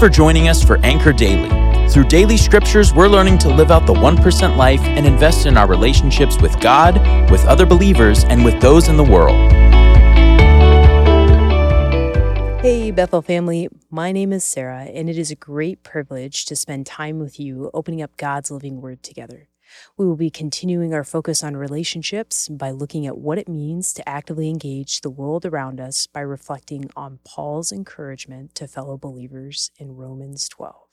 for joining us for Anchor Daily. Through daily scriptures, we're learning to live out the 1% life and invest in our relationships with God, with other believers, and with those in the world. Hey, Bethel family. My name is Sarah, and it is a great privilege to spend time with you opening up God's living word together. We will be continuing our focus on relationships by looking at what it means to actively engage the world around us by reflecting on Paul's encouragement to fellow believers in Romans 12.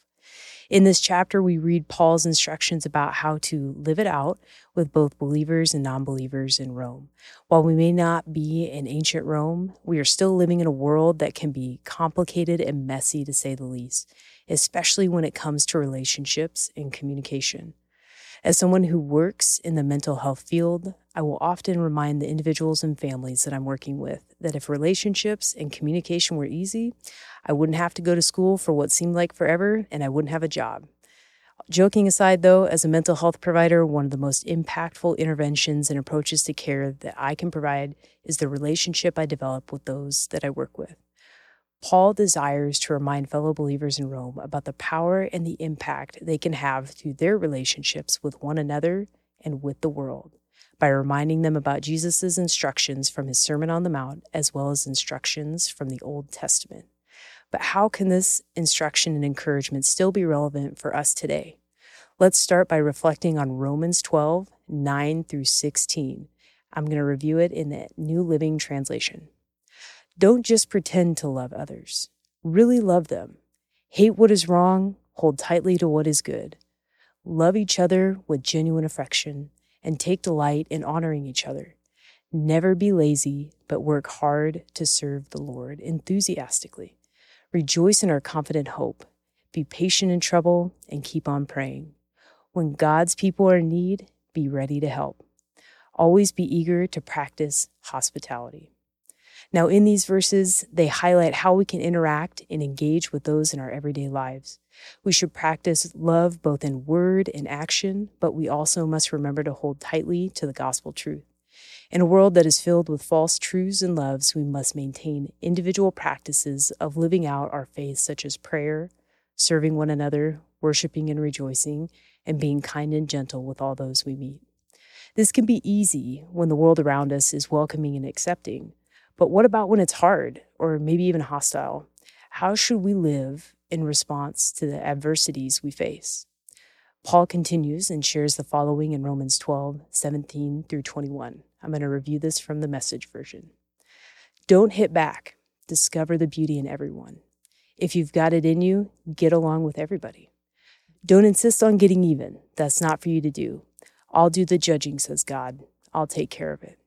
In this chapter, we read Paul's instructions about how to live it out with both believers and non believers in Rome. While we may not be in ancient Rome, we are still living in a world that can be complicated and messy to say the least, especially when it comes to relationships and communication. As someone who works in the mental health field, I will often remind the individuals and families that I'm working with that if relationships and communication were easy, I wouldn't have to go to school for what seemed like forever and I wouldn't have a job. Joking aside, though, as a mental health provider, one of the most impactful interventions and approaches to care that I can provide is the relationship I develop with those that I work with. Paul desires to remind fellow believers in Rome about the power and the impact they can have through their relationships with one another and with the world by reminding them about Jesus' instructions from his Sermon on the Mount as well as instructions from the Old Testament. But how can this instruction and encouragement still be relevant for us today? Let's start by reflecting on Romans 12, 9 through 16. I'm going to review it in the New Living Translation. Don't just pretend to love others. Really love them. Hate what is wrong, hold tightly to what is good. Love each other with genuine affection, and take delight in honoring each other. Never be lazy, but work hard to serve the Lord enthusiastically. Rejoice in our confident hope. Be patient in trouble and keep on praying. When God's people are in need, be ready to help. Always be eager to practice hospitality. Now, in these verses, they highlight how we can interact and engage with those in our everyday lives. We should practice love both in word and action, but we also must remember to hold tightly to the gospel truth. In a world that is filled with false truths and loves, we must maintain individual practices of living out our faith, such as prayer, serving one another, worshiping and rejoicing, and being kind and gentle with all those we meet. This can be easy when the world around us is welcoming and accepting, but what about when it's hard or maybe even hostile? How should we live in response to the adversities we face? Paul continues and shares the following in Romans 12, 17 through 21. I'm going to review this from the message version. Don't hit back. Discover the beauty in everyone. If you've got it in you, get along with everybody. Don't insist on getting even. That's not for you to do. I'll do the judging, says God. I'll take care of it.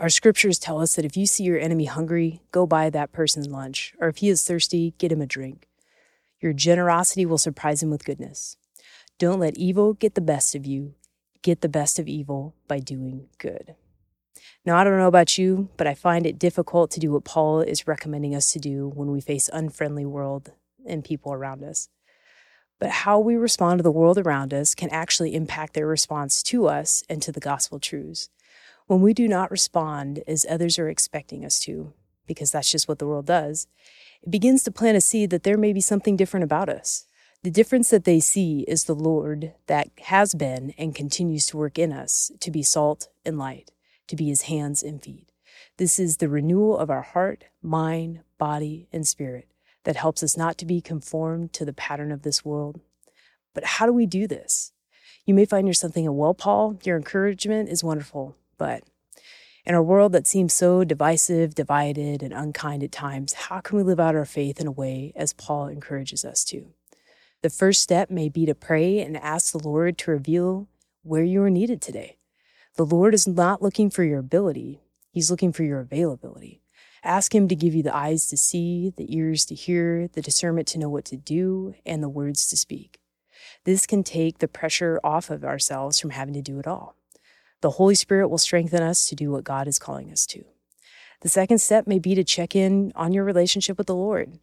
Our scriptures tell us that if you see your enemy hungry, go buy that person lunch, or if he is thirsty, get him a drink. Your generosity will surprise him with goodness. Don't let evil get the best of you. Get the best of evil by doing good. Now, I don't know about you, but I find it difficult to do what Paul is recommending us to do when we face unfriendly world and people around us. But how we respond to the world around us can actually impact their response to us and to the gospel truths when we do not respond as others are expecting us to, because that's just what the world does, it begins to plant a seed that there may be something different about us. The difference that they see is the Lord that has been and continues to work in us to be salt and light, to be his hands and feet. This is the renewal of our heart, mind, body, and spirit that helps us not to be conformed to the pattern of this world. But how do we do this? You may find yourself thinking, well, Paul, your encouragement is wonderful, but in a world that seems so divisive, divided, and unkind at times, how can we live out our faith in a way as Paul encourages us to? The first step may be to pray and ask the Lord to reveal where you are needed today. The Lord is not looking for your ability, He's looking for your availability. Ask Him to give you the eyes to see, the ears to hear, the discernment to know what to do, and the words to speak. This can take the pressure off of ourselves from having to do it all. The Holy Spirit will strengthen us to do what God is calling us to. The second step may be to check in on your relationship with the Lord.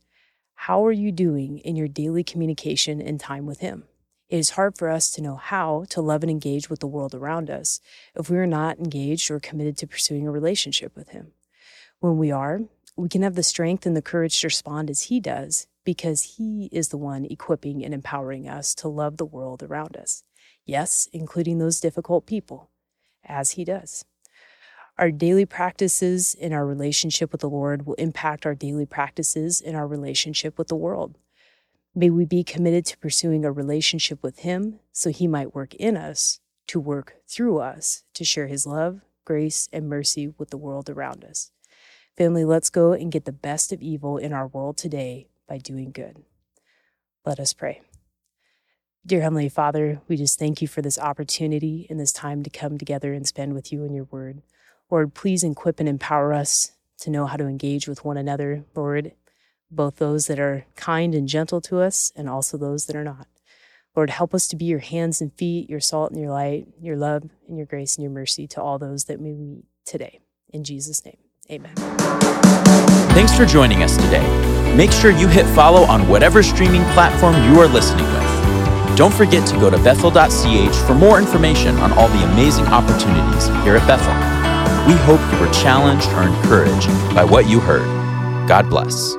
How are you doing in your daily communication and time with Him? It is hard for us to know how to love and engage with the world around us if we are not engaged or committed to pursuing a relationship with Him. When we are, we can have the strength and the courage to respond as He does because He is the one equipping and empowering us to love the world around us. Yes, including those difficult people, as He does. Our daily practices in our relationship with the Lord will impact our daily practices in our relationship with the world. May we be committed to pursuing a relationship with Him so He might work in us to work through us to share His love, grace, and mercy with the world around us. Family, let's go and get the best of evil in our world today by doing good. Let us pray. Dear Heavenly Father, we just thank you for this opportunity and this time to come together and spend with you in your word. Lord, please equip and empower us to know how to engage with one another, Lord, both those that are kind and gentle to us and also those that are not. Lord, help us to be your hands and feet, your salt and your light, your love and your grace and your mercy to all those that we meet today. In Jesus' name, amen. Thanks for joining us today. Make sure you hit follow on whatever streaming platform you are listening with. Don't forget to go to bethel.ch for more information on all the amazing opportunities here at Bethel. We hope you were challenged or encouraged by what you heard. God bless.